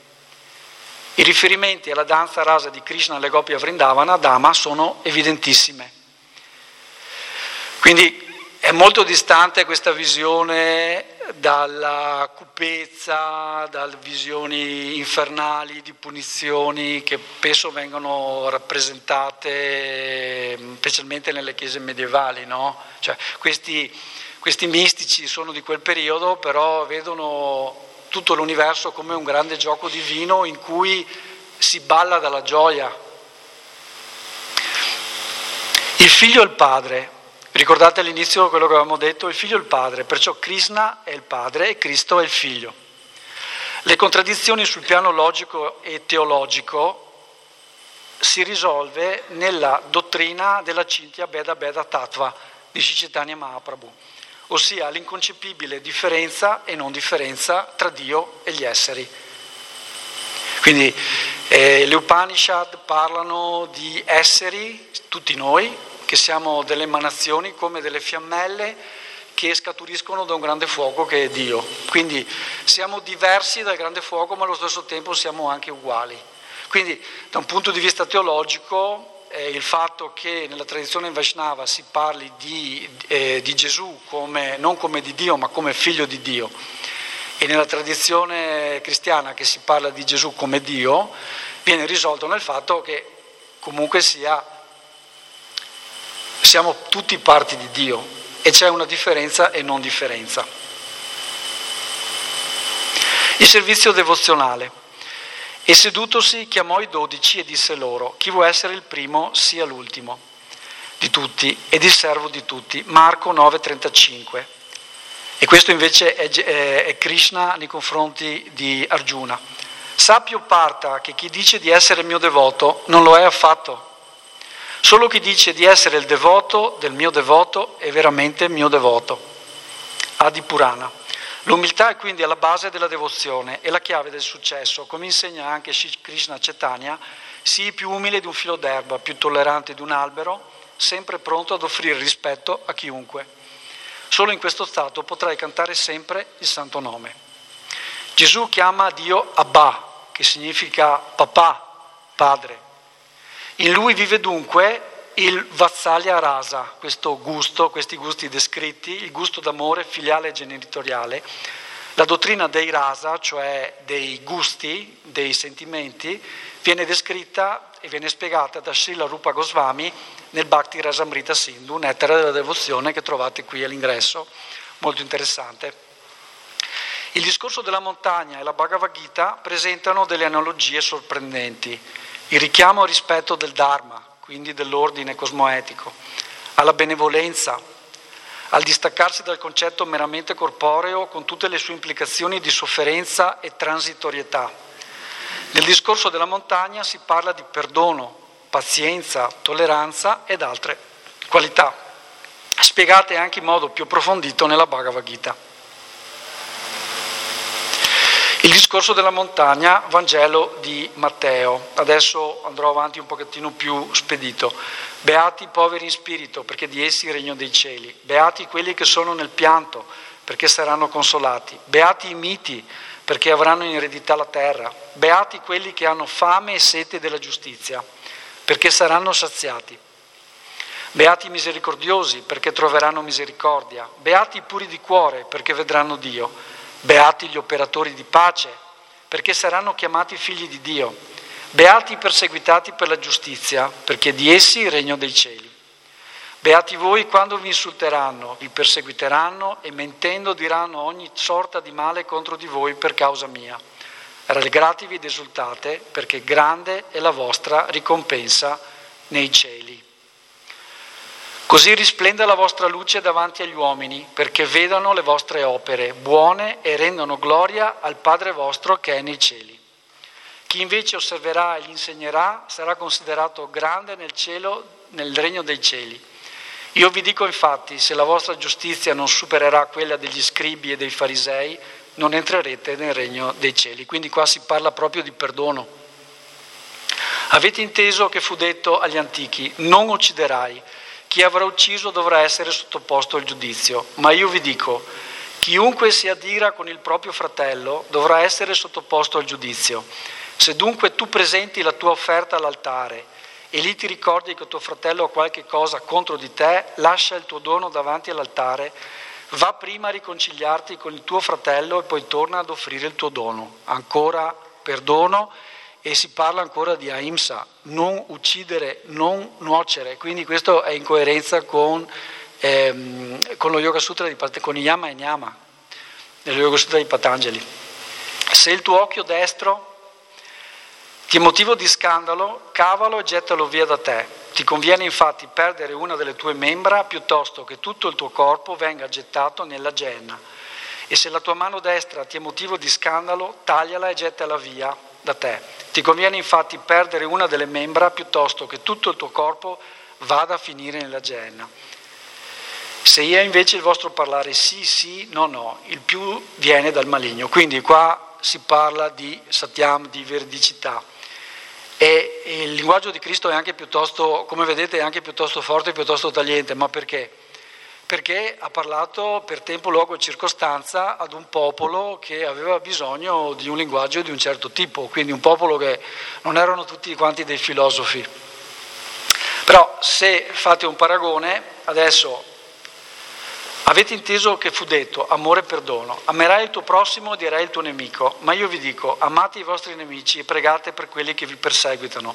I riferimenti alla danza rasa di Krishna alle Gopi a Vrindavana, Dama, sono evidentissime. Quindi è molto distante questa visione dalla cupezza, dalle visioni infernali di punizioni che spesso vengono rappresentate specialmente nelle chiese medievali. No? Cioè, questi, questi mistici sono di quel periodo, però vedono tutto l'universo come un grande gioco divino in cui si balla dalla gioia. Il figlio e il padre Ricordate all'inizio quello che avevamo detto, il figlio è il padre, perciò Krishna è il padre e Cristo è il figlio. Le contraddizioni sul piano logico e teologico si risolve nella dottrina della Cintya Beda Beda Tattva di Cicetania Mahaprabhu, ossia l'inconcepibile differenza e non differenza tra Dio e gli esseri. Quindi eh, le Upanishad parlano di esseri, tutti noi, che siamo delle emanazioni come delle fiammelle che scaturiscono da un grande fuoco che è Dio. Quindi siamo diversi dal grande fuoco, ma allo stesso tempo siamo anche uguali. Quindi da un punto di vista teologico eh, il fatto che nella tradizione Vaishnava si parli di, eh, di Gesù come, non come di Dio, ma come figlio di Dio, e nella tradizione cristiana che si parla di Gesù come Dio, viene risolto nel fatto che comunque sia siamo tutti parti di Dio e c'è una differenza e non differenza. Il servizio devozionale. E sedutosi chiamò i dodici e disse loro, chi vuole essere il primo sia l'ultimo di tutti ed il servo di tutti. Marco 9:35. E questo invece è, Krishna nei confronti di Arjuna. Sappio parta che chi dice di essere mio devoto non lo è affatto. Solo chi dice di essere il devoto del mio devoto è veramente mio devoto. Adi Purana. L'umiltà è quindi alla base della devozione e la chiave del successo, come insegna anche Krishna Chaitanya, sii più umile di un filo d'erba, più tollerante di un albero, sempre pronto ad offrire rispetto a chiunque. Solo in questo stato potrai cantare sempre il santo nome. Gesù chiama Dio Abba, che significa papà, padre. In lui vive dunque il Vatsalya Rasa, questo gusto, questi gusti descritti, il gusto d'amore filiale e genitoriale. La dottrina dei rasa, cioè dei gusti, dei sentimenti, viene descritta e viene spiegata da Srila Rupa Goswami nel Bhakti Rasamrita Sindhu, nettare della devozione che trovate qui all'ingresso, molto interessante. Il discorso della montagna e la Bhagavad Gita presentano delle analogie sorprendenti. Il richiamo al rispetto del Dharma, quindi dell'ordine cosmoetico, alla benevolenza, al distaccarsi dal concetto meramente corporeo con tutte le sue implicazioni di sofferenza e transitorietà. Nel discorso della montagna si parla di perdono, pazienza, tolleranza ed altre qualità, spiegate anche in modo più approfondito nella Bhagavad Gita. Il discorso della montagna, Vangelo di Matteo. Adesso andrò avanti un pochettino più spedito. Beati i poveri in spirito, perché di essi il regno dei cieli. Beati quelli che sono nel pianto, perché saranno consolati. Beati i miti, perché avranno in eredità la terra. Beati quelli che hanno fame e sete della giustizia, perché saranno saziati. Beati i misericordiosi, perché troveranno misericordia. Beati i puri di cuore, perché vedranno Dio. Beati gli operatori di pace, perché saranno chiamati figli di Dio. Beati i perseguitati per la giustizia, perché di essi il regno dei cieli. Beati voi quando vi insulteranno, vi perseguiteranno e mentendo diranno ogni sorta di male contro di voi per causa mia. Rallegratevi ed esultate, perché grande è la vostra ricompensa nei cieli. Così risplenda la vostra luce davanti agli uomini, perché vedano le vostre opere buone e rendano gloria al Padre vostro che è nei cieli. Chi invece osserverà e gli insegnerà sarà considerato grande nel cielo, nel regno dei cieli. Io vi dico infatti, se la vostra giustizia non supererà quella degli scribi e dei farisei, non entrerete nel regno dei cieli. Quindi qua si parla proprio di perdono. Avete inteso che fu detto agli antichi, non ucciderai chi avrà ucciso dovrà essere sottoposto al giudizio, ma io vi dico, chiunque si adira con il proprio fratello dovrà essere sottoposto al giudizio. Se dunque tu presenti la tua offerta all'altare e lì ti ricordi che tuo fratello ha qualche cosa contro di te, lascia il tuo dono davanti all'altare, va prima a riconciliarti con il tuo fratello e poi torna ad offrire il tuo dono. Ancora perdono e si parla ancora di ahimsa, non uccidere, non nuocere, quindi questo è in coerenza con, ehm, con lo Yoga Sutra di con Yama e Nyama, nello Yoga Sutra di Patanjali. Se il tuo occhio destro ti è motivo di scandalo, cavalo e gettalo via da te. Ti conviene infatti perdere una delle tue membra piuttosto che tutto il tuo corpo venga gettato nella genna. E se la tua mano destra ti è motivo di scandalo, tagliala e gettala via da te. Ti conviene infatti perdere una delle membra piuttosto che tutto il tuo corpo vada a finire nella genna. Se è invece il vostro parlare sì, sì, no, no, il più viene dal maligno. Quindi qua si parla di satyam, di veridicità. E il linguaggio di Cristo è anche piuttosto, come vedete, è anche piuttosto forte, piuttosto tagliente. Ma perché? Perché ha parlato per tempo, luogo e circostanza ad un popolo che aveva bisogno di un linguaggio di un certo tipo, quindi un popolo che non erano tutti quanti dei filosofi. Però se fate un paragone, adesso avete inteso che fu detto amore e perdono, amerai il tuo prossimo e dirai il tuo nemico, ma io vi dico amate i vostri nemici e pregate per quelli che vi perseguitano,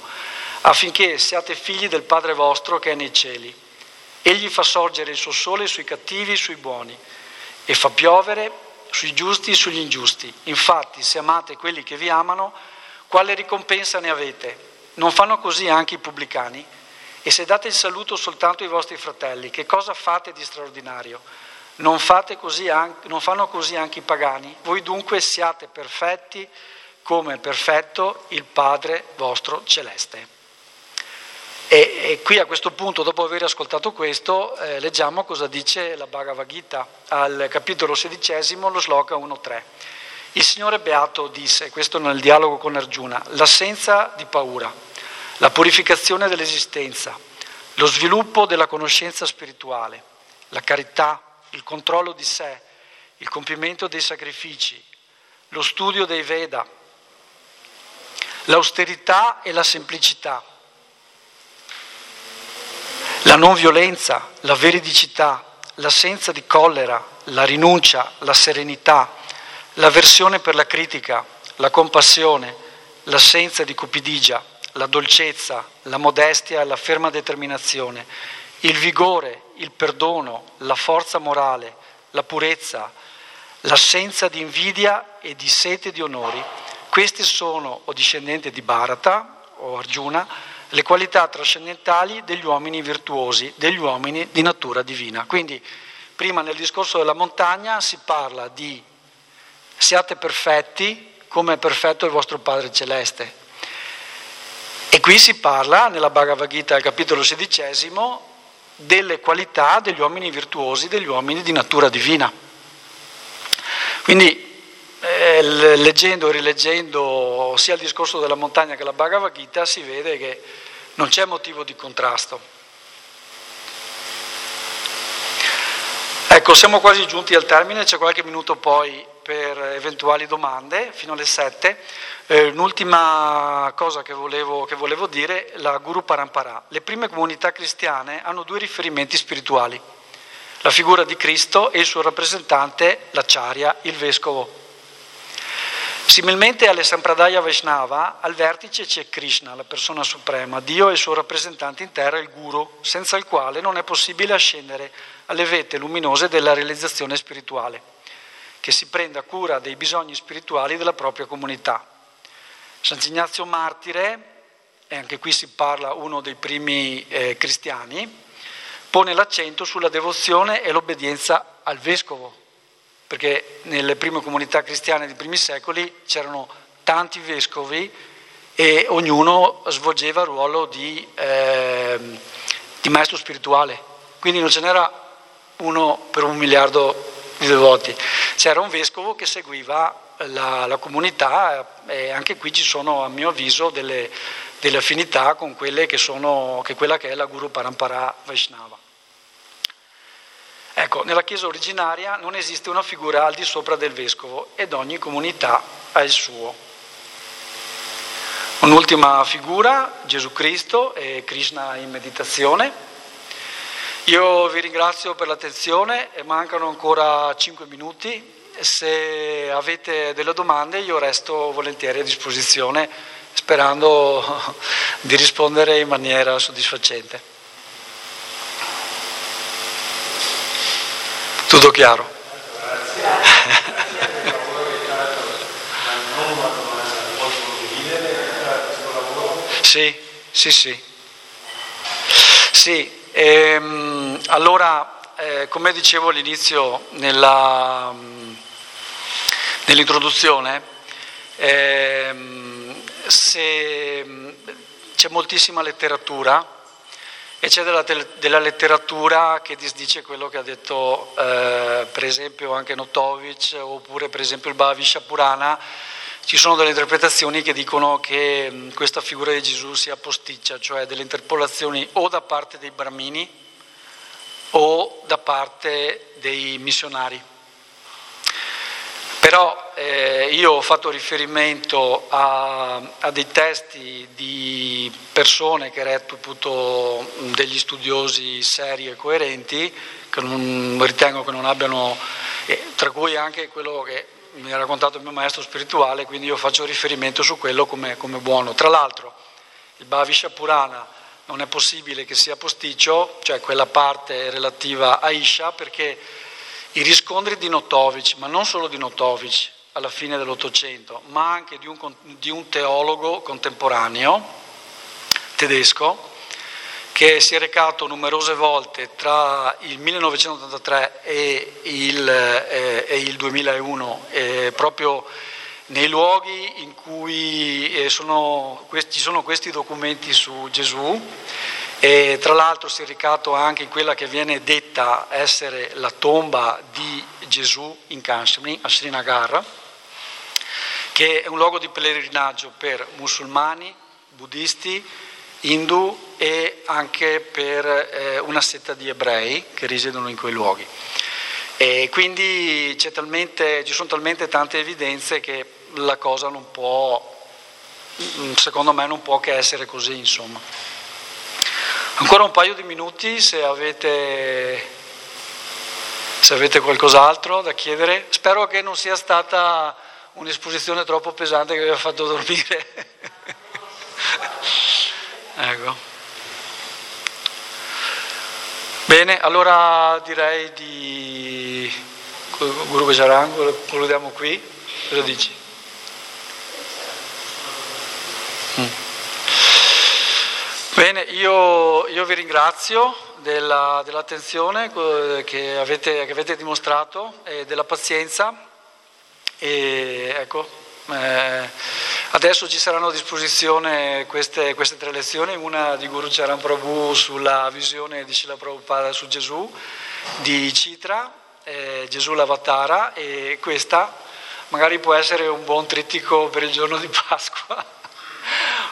affinché siate figli del Padre vostro che è nei cieli. Egli fa sorgere il suo sole sui cattivi e sui buoni e fa piovere sui giusti e sugli ingiusti. Infatti, se amate quelli che vi amano, quale ricompensa ne avete? Non fanno così anche i pubblicani? E se date il saluto soltanto ai vostri fratelli, che cosa fate di straordinario? Non, anche, non fanno così anche i pagani? Voi dunque siate perfetti come è perfetto il Padre vostro celeste. E, e, qui a questo punto, dopo aver ascoltato questo, eh, leggiamo cosa dice la Bhagavad Gita al capitolo sedicesimo, lo sloka 1.3. Il Signore Beato disse, questo nel dialogo con Arjuna, l'assenza di paura, la purificazione dell'esistenza, lo sviluppo della conoscenza spirituale, la carità, il controllo di sé, il compimento dei sacrifici, lo studio dei Veda, l'austerità e la semplicità, la non violenza, la veridicità, l'assenza di collera, la rinuncia, la serenità, l'avversione per la critica, la compassione, l'assenza di cupidigia, la dolcezza, la modestia e la ferma determinazione, il vigore, il perdono, la forza morale, la purezza, l'assenza di invidia e di sete di onori, questi sono, o discendente di Bharata o Arjuna, le qualità trascendentali degli uomini virtuosi, degli uomini di natura divina. Quindi prima nel discorso della montagna si parla di siate perfetti come è perfetto il vostro Padre Celeste. E qui si parla, nella Bhagavad Gita, al capitolo sedicesimo, delle qualità degli uomini virtuosi, degli uomini di natura divina. Quindi eh, leggendo e rileggendo sia il discorso della montagna che la Bhagavad Gita si vede che non c'è motivo di contrasto. Ecco, siamo quasi giunti al termine, c'è qualche minuto poi per eventuali domande, fino alle sette. Eh, un'ultima cosa che volevo, che volevo dire, la Guru Parampara. Le prime comunità cristiane hanno due riferimenti spirituali, la figura di Cristo e il suo rappresentante, l'acciaria, il vescovo. Similmente alle Sampradaya Vaishnava, al vertice c'è Krishna, la persona suprema, Dio e il suo rappresentante in terra, il Guru, senza il quale non è possibile ascendere alle vette luminose della realizzazione spirituale, che si prenda cura dei bisogni spirituali della propria comunità. Sant'Ignazio Martire, e anche qui si parla uno dei primi eh, cristiani, pone l'accento sulla devozione e l'obbedienza al vescovo, perché nelle prime comunità cristiane dei primi secoli c'erano tanti vescovi e ognuno svolgeva il ruolo di, eh, di maestro spirituale, quindi non ce n'era uno per un miliardo di devoti, c'era un vescovo che seguiva la, la comunità e anche qui ci sono a mio avviso delle, delle affinità con quelle che sono, che quella che è la Guru Parampara Vaishnava. Ecco, nella Chiesa originaria non esiste una figura al di sopra del vescovo ed ogni comunità ha il suo. Un'ultima figura, Gesù Cristo e Krishna in meditazione. Io vi ringrazio per l'attenzione mancano ancora 5 minuti. Se avete delle domande io resto volentieri a disposizione sperando di rispondere in maniera soddisfacente. Tutto chiaro? Sì, sì, sì. Sì, ehm, allora, eh, come dicevo all'inizio nella, nell'introduzione, ehm, se, c'è moltissima letteratura e c'è della, della, letteratura che disdice quello che ha detto eh, per esempio anche Notovic oppure per esempio il Bhavisha Purana, ci sono delle interpretazioni che dicono che mh, questa figura di Gesù sia posticcia, cioè delle interpolazioni o da parte dei brahmini o da parte dei missionari. Però eh, io ho fatto riferimento a, a, dei testi di persone che reputo degli studiosi seri e coerenti, che non, ritengo che non abbiano, eh, tra cui anche quello che mi ha raccontato il mio maestro spirituale, quindi io faccio riferimento su quello come, come buono. Tra l'altro il Bhavisha Purana non è possibile che sia posticcio, cioè quella parte relativa a Isha, perché i riscontri di Notovic, ma non solo di Notovic, alla fine dell'Ottocento, ma anche di un, di un teologo contemporaneo tedesco che si è recato numerose volte tra il 1983 e il, eh, e il 2001 eh, proprio nei luoghi in cui eh, sono, ci sono questi documenti su Gesù e tra l'altro si è recato anche in quella che viene detta essere la tomba di Gesù in Kashmir, a Srinagar, che è un luogo di pellegrinaggio per musulmani, buddisti, indù e anche per eh, una setta di ebrei che risiedono in quei luoghi. E quindi talmente, ci sono talmente tante evidenze che la cosa non può, secondo me non può che essere così, insomma. Ancora un paio di minuti se avete, se avete qualcos'altro da chiedere. Spero che non sia stata un'esposizione troppo pesante che vi ha fatto dormire. ecco. Bene, allora direi di Guru Gajaran, concludiamo qui. Cosa dici? Mm. Bene, io, io, vi ringrazio della, dell'attenzione che avete, che avete, dimostrato e della pazienza. E ecco, eh, adesso ci saranno a disposizione queste, queste, tre lezioni, una di Guru Charan Prabhu sulla visione di Srila Prabhupada su Gesù, di Citra, eh, Gesù l'Avatara e questa magari può essere un buon trittico per il giorno di Pasqua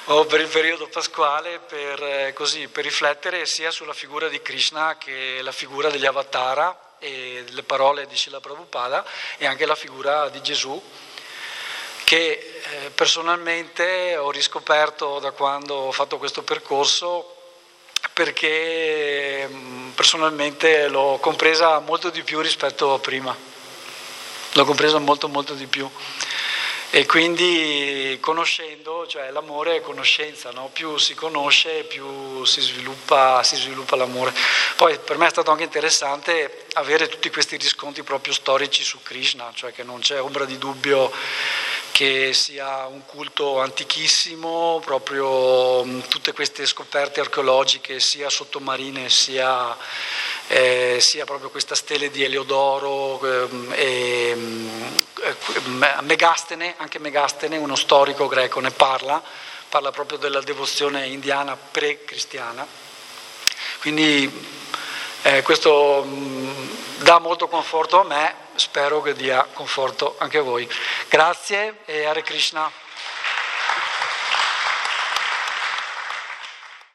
o per il periodo pasquale per, eh, così, per riflettere sia sulla figura di Krishna che la figura degli avatara e le parole di Srila Prabhupada e anche la figura di Gesù che eh, personalmente ho riscoperto da quando ho fatto questo percorso perché mm, personalmente l'ho compresa molto di più rispetto a prima, l'ho compresa molto molto di più. E quindi conoscendo, cioè l'amore è conoscenza, no? più si conosce più si sviluppa, si sviluppa, l'amore. Poi per me è stato anche interessante avere tutti questi riscontri proprio storici su Krishna, cioè che non c'è ombra di dubbio che sia un culto antichissimo, proprio tutte queste scoperte archeologiche sia sottomarine sia eh, sia proprio questa stele di Eliodoro ehm, ehm, Megastene, anche Megastene, uno storico greco, ne parla, parla proprio della devozione indiana pre-cristiana. Quindi eh, questo mh, dà molto conforto a me, spero che dia conforto anche a voi. Grazie e Hare Krishna.